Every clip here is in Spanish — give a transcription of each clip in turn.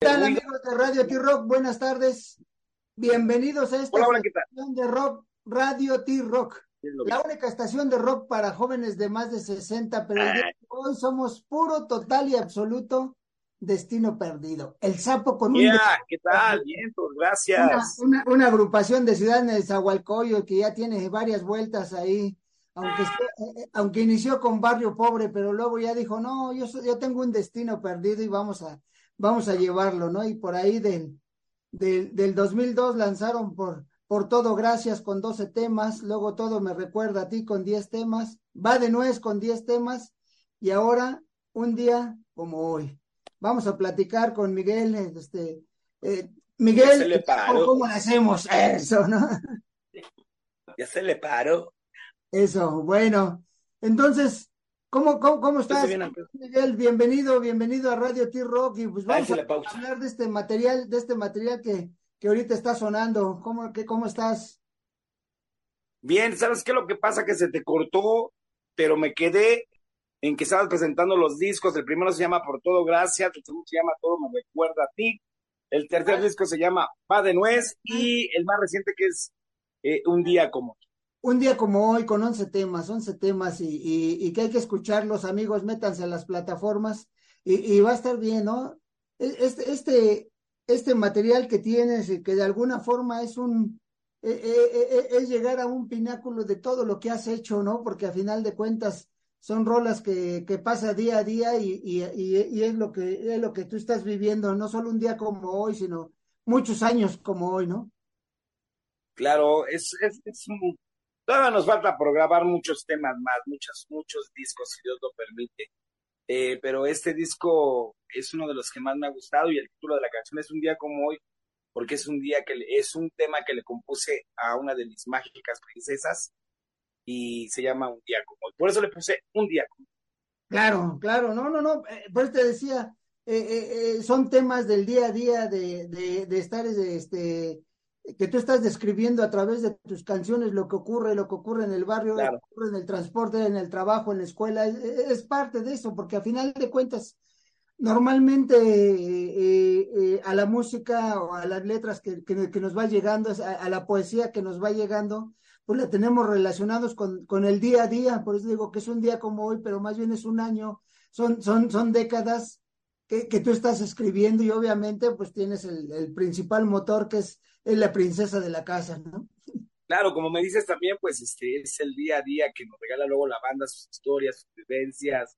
¿Qué tal amigos de Radio T-Rock? Buenas tardes. Bienvenidos a esta estación de rock, Radio T-Rock. La única estación de rock para jóvenes de más de 60, pero hoy somos puro, total y absoluto destino perdido. El sapo con un... ¿qué tal? Bien, pues gracias. Una, agrupación de ciudad en el Zahualcoyo que ya tiene varias vueltas ahí, aunque, eh, eh, aunque inició con barrio pobre, pero luego ya dijo, no, yo, yo tengo un destino perdido y vamos a, vamos a llevarlo, ¿no? Y por ahí del, del, del 2002 lanzaron por, por todo gracias con 12 temas, luego todo me recuerda a ti con 10 temas, va de nuez con 10 temas y ahora un día como hoy. Vamos a platicar con Miguel, este, eh, Miguel, ¿cómo hacemos eso, no? Ya se le paró. Eso, bueno. Entonces, ¿Cómo, cómo, cómo estás, Miguel? Bienvenido, bienvenido a Radio T-Rock y pues vamos a hablar de este material, de este material que, que ahorita está sonando. ¿Cómo, que, ¿Cómo estás? Bien, ¿sabes qué? Lo que pasa que se te cortó, pero me quedé en que estabas presentando los discos. El primero se llama Por Todo Gracias, el segundo se llama Todo Me Recuerda a Ti. El tercer ah. disco se llama Pa de Nuez y el más reciente que es eh, Un Día Como un día como hoy con 11 temas, 11 temas y, y, que hay que escucharlos, amigos, métanse a las plataformas y, y, va a estar bien, ¿no? E, este, este, este material que tienes y que de alguna forma es un, e, e, es llegar a un pináculo de todo lo que has hecho, ¿no? Porque a final de cuentas son rolas que, que pasa día a día y, y, es lo que es lo que tú estás viviendo, no solo un día como hoy, sino muchos años como hoy, ¿no? Claro, es, es, es un Todavía nos falta por grabar muchos temas más, muchos, muchos discos, si Dios lo permite. Eh, pero este disco es uno de los que más me ha gustado y el título de la canción es Un día como hoy, porque es un día que es un tema que le compuse a una de mis mágicas princesas y se llama Un día como hoy. Por eso le puse Un día como hoy. Claro, claro, no, no, no, eh, por eso te decía, eh, son temas del día a día de, de, de este, que tú estás describiendo a través de tus canciones lo que ocurre, lo que ocurre en el barrio, lo que ocurre en el transporte, en el trabajo, en la escuela, es, parte de eso, porque a final de cuentas, normalmente eh, eh, a la música o a las letras que, que, nos va llegando, a, la poesía que nos va llegando, pues la tenemos relacionados con, con el día a día, por eso digo que es un día como hoy, pero más bien es un año, son, son, son décadas que, que tú estás escribiendo y obviamente pues tienes el, el principal motor que es la princesa de la casa, ¿no? Claro, como me dices también, pues este es el día a día que nos regala luego la banda, sus historias, sus vivencias,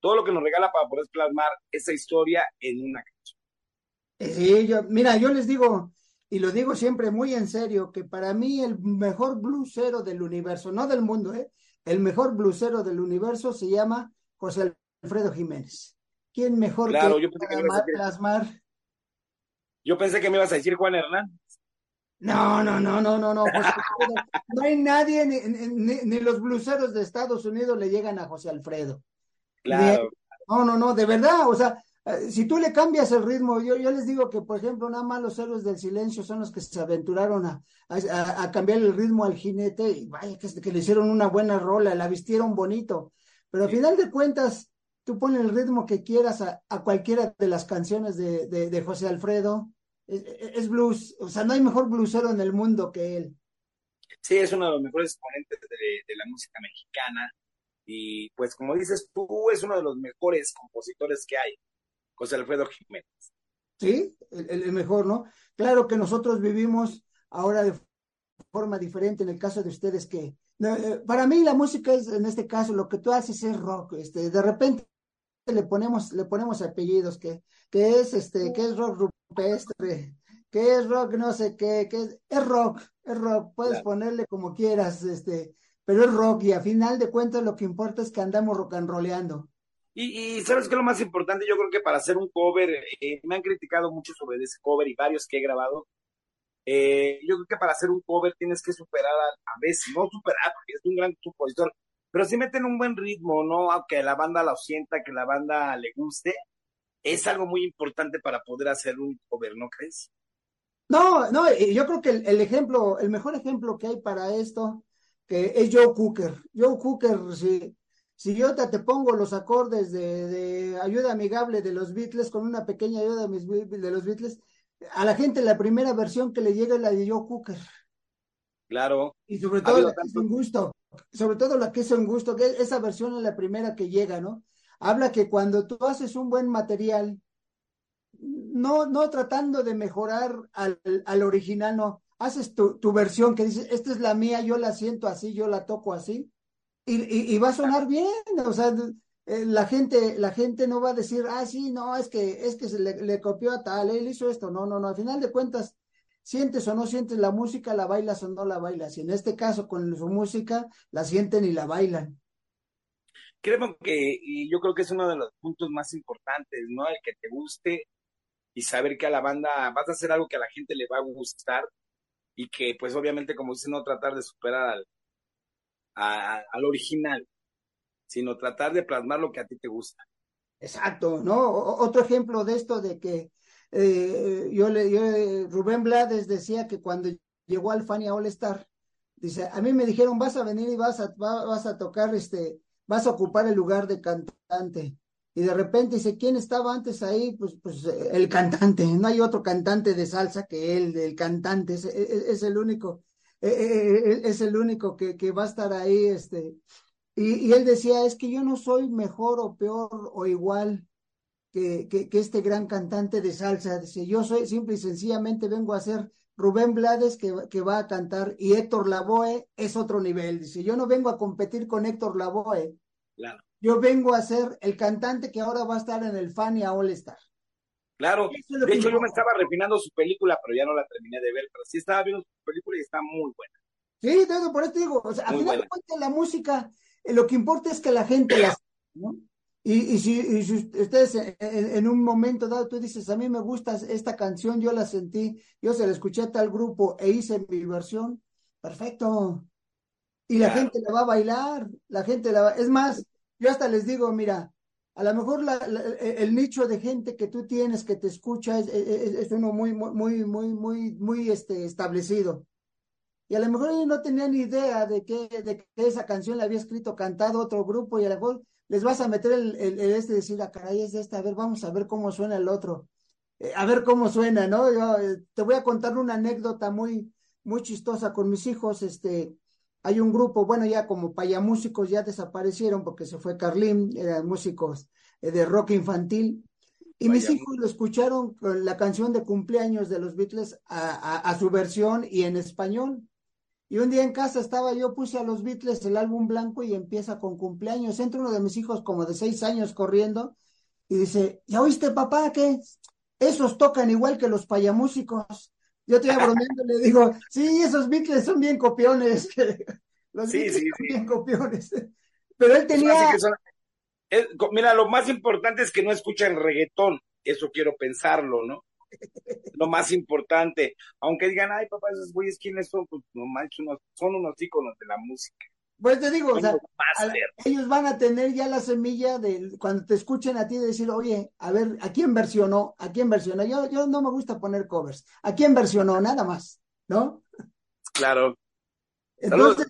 todo lo que nos regala para poder plasmar esa historia en una canción. Sí, yo, mira, yo les digo, y lo digo siempre muy en serio, que para mí el mejor blusero del universo, no del mundo, ¿eh? el mejor blusero del universo se llama José Alfredo Jiménez. ¿Quién mejor claro, que yo pensé que plasmar? Yo pensé que me ibas a decir Juan Hernán. No, no, no, no, no, no. no hay nadie, ni, los bluseros de Estados Unidos le llegan a José Alfredo. Claro. no, no, no, de verdad, o sea, eh, si tú le cambias el ritmo, yo, yo les digo que, por ejemplo, nada más los héroes del silencio son los que se aventuraron a, a, cambiar el ritmo al jinete y vaya que, que, le hicieron una buena rola, la vistieron bonito, pero al final de cuentas, tú pones el ritmo que quieras a, cualquiera de las canciones de, de, de José Alfredo es, blues, o sea, no hay mejor bluesero en el mundo que él. Sí, es uno de los mejores exponentes de, la música mexicana y pues como dices tú, es uno de los mejores compositores que hay, José Alfredo Jiménez. Sí, el, mejor, ¿no? Claro que nosotros vivimos ahora de forma diferente en el caso de ustedes que eh, para mí la música es en este caso lo que tú haces es rock, este de repente le ponemos le ponemos apellidos que que es este que es rock rupestre, que es rock, no sé qué, que es, es rock, es rock, puedes ponerle como quieras, este, pero es rock y a final de cuentas lo que importa es que andamos rock and rollando. Y, y, sabes que lo más importante, yo creo que para hacer un cover, eh, me han criticado mucho sobre ese cover y varios que he grabado. Eh, yo creo que para hacer un cover tienes que superar a, a, veces, no superar, porque es un gran compositor, pero sí meten un buen ritmo, ¿no? Aunque la banda lo sienta, que la banda le guste, es algo muy importante para poder hacer un cover, ¿no crees? No, no, yo creo que el, ejemplo, el mejor ejemplo que hay para esto, que es Joe Cooker. Joe Cooker, si, si yo te, pongo los acordes de, ayuda amigable de los Beatles con una pequeña ayuda de los Beatles, a la gente la primera versión que le llega es la de Joe Cooker. Claro. Y sobre todo la es un gusto, sobre todo la que es un gusto, que esa versión es la primera que llega, ¿no? Habla que cuando tú haces un buen material, no, no tratando de mejorar al, al original, no, haces tu, tu, versión que dices, esta es la mía, yo la siento así, yo la toco así, y, y, va a sonar bien, o sea, eh, la gente, la gente no va a decir, ah, sí, no, es que, es que se le, le copió a tal, él hizo esto, no, no, no, al final de cuentas, sientes o no sientes la música, la bailas o no la bailas, y en este caso con su música, la sienten y la bailan. Creo que, y yo creo que es uno de los puntos más importantes, ¿no? El que te guste y saber que a la banda vas a hacer algo que a la gente le va a gustar y que pues obviamente como dice no tratar de superar al, al original, sino tratar de plasmar lo que a ti te gusta. Exacto, ¿no? otro ejemplo de esto de que eh, yo le, yo, Rubén Blades decía que cuando llegó al Fania All Star, dice, a mí me dijeron, vas a venir y vas a, vas a tocar, este, vas a ocupar el lugar de cantante. Y de repente dice, ¿quién estaba antes ahí? Pues, pues el cantante, no hay otro cantante de salsa que él, el cantante, es, es, el único, es el único que, que va a estar ahí, este, y, y, él decía, es que yo no soy mejor o peor o igual que, que, que, este gran cantante de salsa. Dice, yo soy simple y sencillamente vengo a ser Rubén Blades que, que va a cantar y Héctor Lavoe es otro nivel. Dice, yo no vengo a competir con Héctor Lavoe. Claro yo vengo a ser el cantante que ahora va a estar en el Fania All Star. Claro, de hecho yo me estaba refinando su película, pero ya no la terminé de ver, pero sí estaba viendo su película y está muy buena. Sí, por eso digo, o sea, al final de cuentas la música, eh, lo que importa es que la gente la ¿no? Y, y, si, y si, ustedes en, en, un momento dado tú dices, a mí me gusta esta canción, yo la sentí, yo se la escuché a tal grupo e hice mi versión, perfecto. Y la gente la va a bailar, la gente la va, es más, yo hasta les digo, mira, a lo mejor la, el nicho de gente que tú tienes que te escucha es, es, uno muy, muy, muy, muy, muy este, establecido. Y a lo mejor ellos no tenían idea de que, de que esa canción la había escrito, cantado otro grupo, y a lo mejor les vas a meter el, el, este decir, ah, caray, es de esta, a ver, vamos a ver cómo suena el otro. Eh, a ver cómo suena, ¿no? Yo eh, te voy a contar una anécdota muy, muy chistosa con mis hijos, este, hay un grupo, bueno, ya como payamúsicos ya desaparecieron porque se fue Carlín, eran músicos eh, de rock infantil. Y mis hijos lo escucharon con la canción de cumpleaños de los Beatles a, a, su versión y en español. Y un día en casa estaba yo, puse a los Beatles el álbum blanco y empieza con cumpleaños. Entra uno de mis hijos como de seis años corriendo y dice, ¿ya oíste papá que esos tocan igual que los payamúsicos? Yo estoy bromeando le digo, sí, esos Beatles son bien copiones. Los sí, Beatles son bien copiones. Pero él tenía. mira, lo más importante es que no escuchan reggaetón. Eso quiero pensarlo, ¿no? lo más importante. Aunque digan, ay, papá, esos güeyes, ¿quiénes son? Pues no manches, son unos íconos de la música. Pues te digo, o sea, ellos van a tener ya la semilla de cuando te escuchen a ti decir, oye, a ver, ¿a quién versionó? ¿A quién versionó? Yo, yo no me gusta poner covers. ¿A quién versionó? Nada más, ¿no? Claro. Entonces,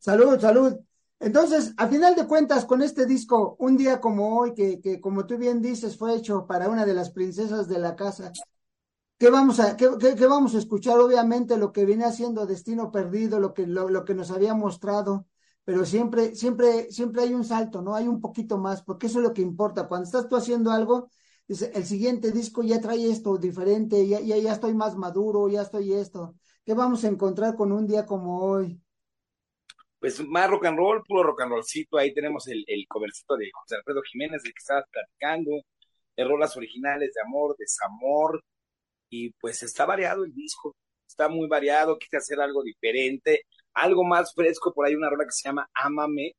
salud, salud. Entonces, a final de cuentas, con este disco, un día como hoy, que, que como tú bien dices, fue hecho para una de las princesas de la casa, ¿Qué vamos a, qué, qué, vamos a escuchar? Obviamente lo que viene haciendo Destino Perdido, lo que, lo, lo, que nos había mostrado, pero siempre, siempre, siempre hay un salto, ¿no? Hay un poquito más, porque eso es lo que importa. Cuando estás tú haciendo algo, el siguiente disco ya trae esto diferente, ya, ya, ya estoy más maduro, ya estoy esto. ¿Qué vamos a encontrar con un día como hoy? Pues más rock and roll, puro rock and rollcito. Ahí tenemos el, el covercito de José Alfredo Jiménez, del que estabas platicando, de rolas originales de amor, desamor, y pues está variado el disco, está muy variado, quise hacer algo diferente, algo más fresco, por ahí una rola que se llama Ámame,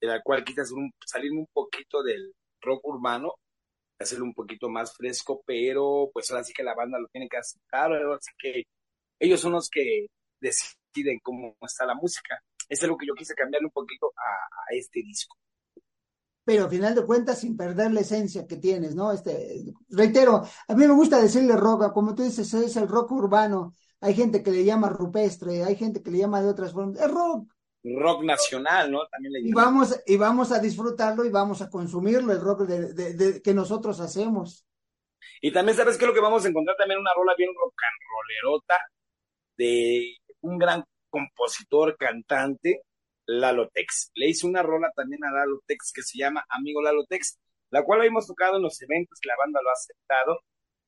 de la cual quise hacer un, salirme un poquito del rock urbano, hacerlo un poquito más fresco, pero pues ahora sí que la banda lo tiene que aceptar, así que ellos son los que deciden cómo está la música. Es algo que yo quise cambiarle un poquito a este disco pero al final de cuentas sin perder la esencia que tienes, ¿no? Este, reitero, a mí me gusta decirle rock, como tú dices, es el rock urbano, hay gente que le llama rupestre, hay gente que le llama de otras formas, es rock, rock nacional, ¿no? También le y vamos y vamos a disfrutarlo y vamos a consumirlo el rock de, que nosotros hacemos. Y también sabes que lo que vamos a encontrar también una rola bien rock and rollerota de un gran compositor cantante Lalo Tex. Le hice una rola también a Lalo Tex que se llama Amigo Lalo Tex, la cual hemos tocado en los eventos, la banda lo ha aceptado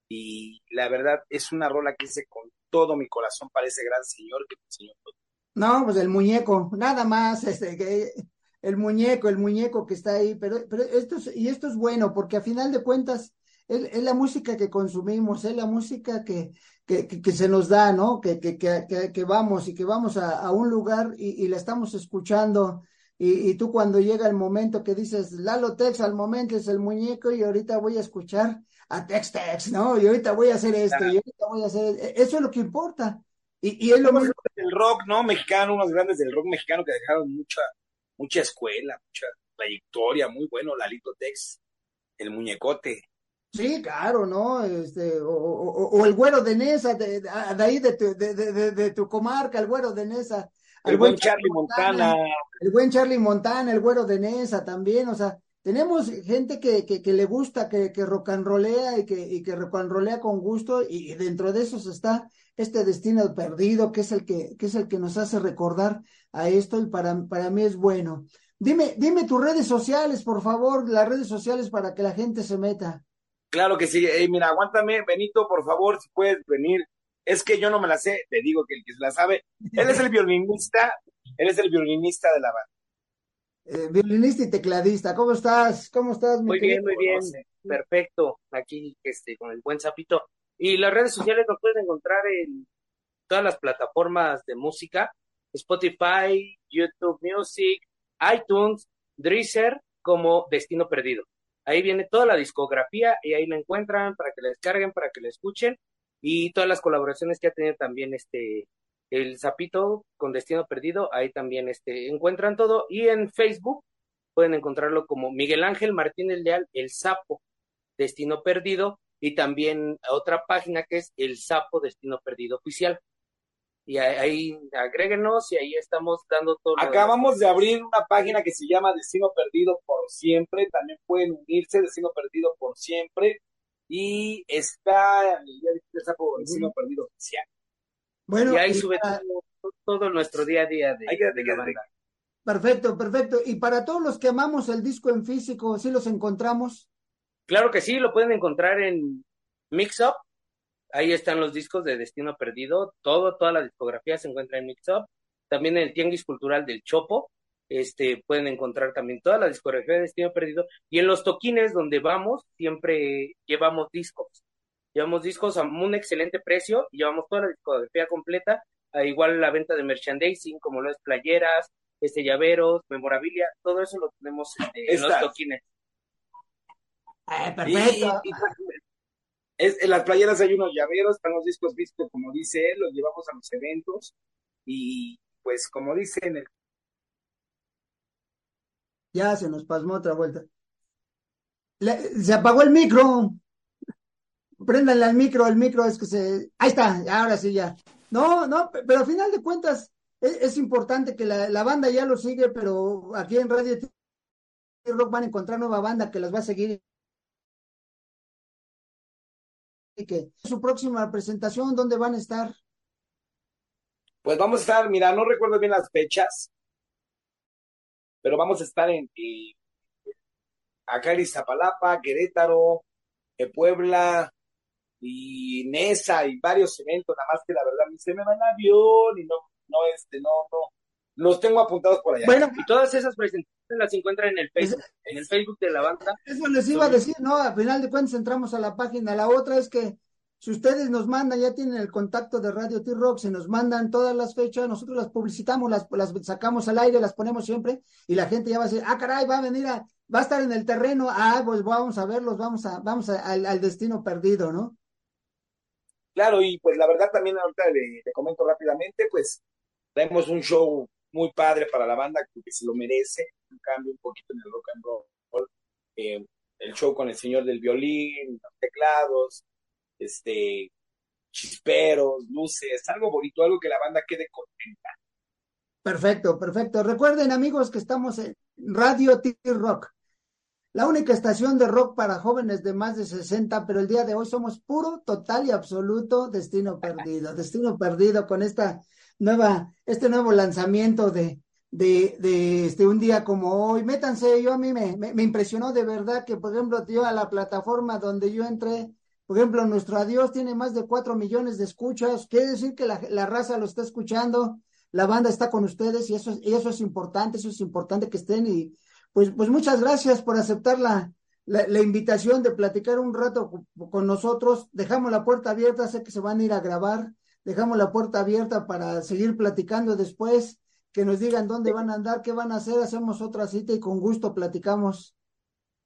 y la verdad es una rola que hice con todo mi corazón para ese gran señor que me No, pues el muñeco, nada más, este, que el muñeco, el muñeco que está ahí, pero, pero esto es, y esto es bueno, porque a final de cuentas es, la música que consumimos, es la música que, que, que, se nos da, ¿no? Que, que, que, que vamos y que vamos a, a un lugar y, y, la estamos escuchando. Y, y, tú cuando llega el momento que dices, Lalo Tex al momento es el muñeco y ahorita voy a escuchar a Tex Tex, ¿no? Y ahorita voy a hacer esto, y ahorita voy a hacer e, eso es lo que importa. Y, y es lo mismo. El rock, ¿no? Mexicano, unos grandes del rock mexicano que dejaron mucha, mucha escuela, mucha trayectoria, muy bueno, Lalito Tex, el muñecote. Sí, claro, ¿no? Este, o, o, el güero de Nesa, de, de, ahí de tu, de, de, tu comarca, el güero de Nesa. El, buen Charlie Montana, El buen Charlie Montana, el güero de Nesa también, o sea, tenemos gente que, que, que le gusta, que, que rock and rollea y que, y que rock and rollea con gusto, y dentro de esos está este destino perdido, que es el que, que es el que nos hace recordar a esto, y para, para mí es bueno. Dime, dime tus redes sociales, por favor, las redes sociales para que la gente se meta. Claro que sí. mira, aguántame, Benito, por favor, si puedes venir. Es que yo no me la sé, te digo que el que se la sabe. Él es el violinista, él es el violinista de la banda. Eh, violinista y tecladista, ¿cómo estás? ¿Cómo estás? muy bien, muy bien, perfecto. Aquí este, con el buen sapito. Y las redes sociales lo pueden encontrar en todas las plataformas de música, Spotify, YouTube Music, iTunes, Drizzer, como Destino Perdido. Ahí viene toda la discografía y ahí la encuentran para que la descarguen, para que la escuchen. Y todas las colaboraciones que ha tenido también este el Zapito con Destino Perdido, ahí también este encuentran todo. Y en Facebook pueden encontrarlo como Miguel Ángel Martínez Leal, El Sapo Destino Perdido y también otra página que es El Sapo Destino Perdido Oficial y ahí agréguenos y ahí estamos dando todo. Acabamos de abrir una página que se llama Destino Perdido por Siempre, también pueden unirse, Destino Perdido por Siempre, y está el día de por Destino Perdido Oficial. Bueno, y ahí sube todo, nuestro día a día de, Perfecto, perfecto. Y para todos los que amamos el disco en físico, ¿sí los encontramos? Claro que sí, lo pueden encontrar en Mixup, Ahí están los discos de Destino Perdido, todo, toda la discografía se encuentra en Mixup. También en el Tianguis Cultural del Chopo, este, pueden encontrar también toda la discografía de Destino Perdido. Y en los toquines donde vamos, siempre llevamos discos. Llevamos discos a un excelente precio y llevamos toda la discografía completa. igual la venta de merchandising, como lo es playeras, este, llaveros, memorabilia, todo eso lo tenemos este, en los toquines. Ah, perfecto. En las playeras hay unos llaveros, están los discos vistos, como dice él, los llevamos a los eventos y pues como dice en el... Ya se nos pasmó otra vuelta. se apagó el micro. Préndanle al micro, el micro es que se... Ahí está, ahora sí ya. No, no, pero al final de cuentas es, importante que la, la, banda ya lo sigue, pero aquí en Radio Rock van a encontrar nueva banda que las va a seguir su próxima presentación, ¿dónde van a estar? Pues vamos a estar, mira, no recuerdo bien las fechas, pero vamos a estar en, acá en Iztapalapa, Querétaro, en Puebla y Nesa y varios eventos, nada más que la verdad se me va en avión y no, no, este, no, no, los tengo apuntados por allá. Bueno, y todas esas presentaciones las encuentran en el Facebook, en el Facebook de la banda. Eso les iba a decir, ¿no? Al final de cuentas entramos a la página. La otra es que si ustedes nos mandan, ya tienen el contacto de Radio T-Rock, se nos mandan todas las fechas, nosotros las publicitamos, las, las sacamos al aire, las ponemos siempre, y la gente ya va a decir, ah, caray, va a venir a, va a estar en el terreno, ah, pues vamos a verlos, vamos a, vamos al, al, destino perdido, ¿no? Claro, y pues la verdad también ahorita le, le comento rápidamente, pues tenemos un show muy padre para la banda, que se lo merece, un cambio un poquito en el rock and roll, eh, el show con el señor del violín, los teclados, este, chisperos, luces, algo bonito, algo que la banda quede contenta. Perfecto, perfecto. Recuerden, amigos, que estamos en Radio T-Rock, la única estación de rock para jóvenes de más de 60, pero el día de hoy somos puro, total y absoluto destino perdido. Destino perdido con esta nueva, este nuevo lanzamiento de, de, de este un día como hoy. Métanse, yo a mí me, me, impresionó de verdad que, por ejemplo, a la plataforma donde yo entré, por ejemplo, nuestro adiós tiene más de cuatro millones de escuchas. Quiere decir que la, la raza lo está escuchando la banda está con ustedes y eso, y eso es importante, eso es importante que estén y pues, pues muchas gracias por aceptar la, la, invitación de platicar un rato con, nosotros. Dejamos la puerta abierta, sé que se van a ir a grabar, dejamos la puerta abierta para seguir platicando después, que nos digan dónde van a andar, qué van a hacer, hacemos otra cita y con gusto platicamos.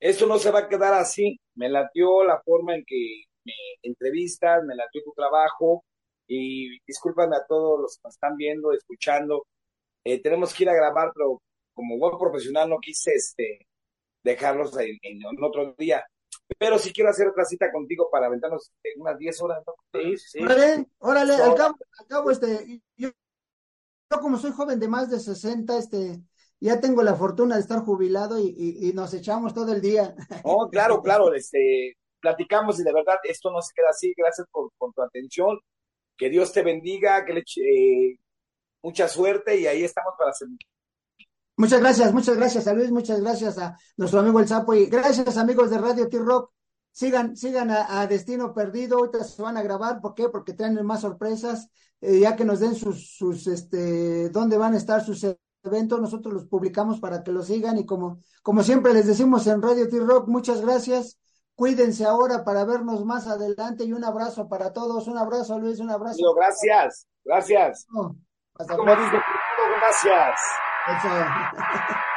Eso no se va a quedar así, me latió la forma en que me entrevistas, me latió tu trabajo, y discúlpame a todos los que nos están viendo, escuchando. Eh, tenemos que ir a grabar, pero como buen profesional no quise este, dejarlos en, otro día. Pero sí quiero hacer otra cita contigo para aventarnos unas 10 horas. Sí, sí. Órale, órale, al cabo, al cabo, este, yo, yo, como soy joven de más de 60, este, ya tengo la fortuna de estar jubilado y, y, nos echamos todo el día. Oh, claro, claro, este, platicamos y de verdad esto no se queda así. Gracias por, por tu atención que Dios te bendiga, que le eh, mucha suerte y ahí estamos para servir. Muchas gracias, muchas gracias a Luis, muchas gracias a nuestro amigo El Sapo y gracias amigos de Radio T-Rock. Sigan, sigan a, Destino Perdido, ahorita se van a grabar, ¿por qué? Porque traen más sorpresas, eh, ya que nos den sus, sus, este, dónde van a estar sus eventos, nosotros los publicamos para que los sigan y como, como siempre les decimos en Radio T-Rock, muchas gracias Cuídense ahora para vernos más adelante y un abrazo para todos. Un abrazo, Luis, un abrazo. gracias, gracias. hasta luego. gracias. That's all.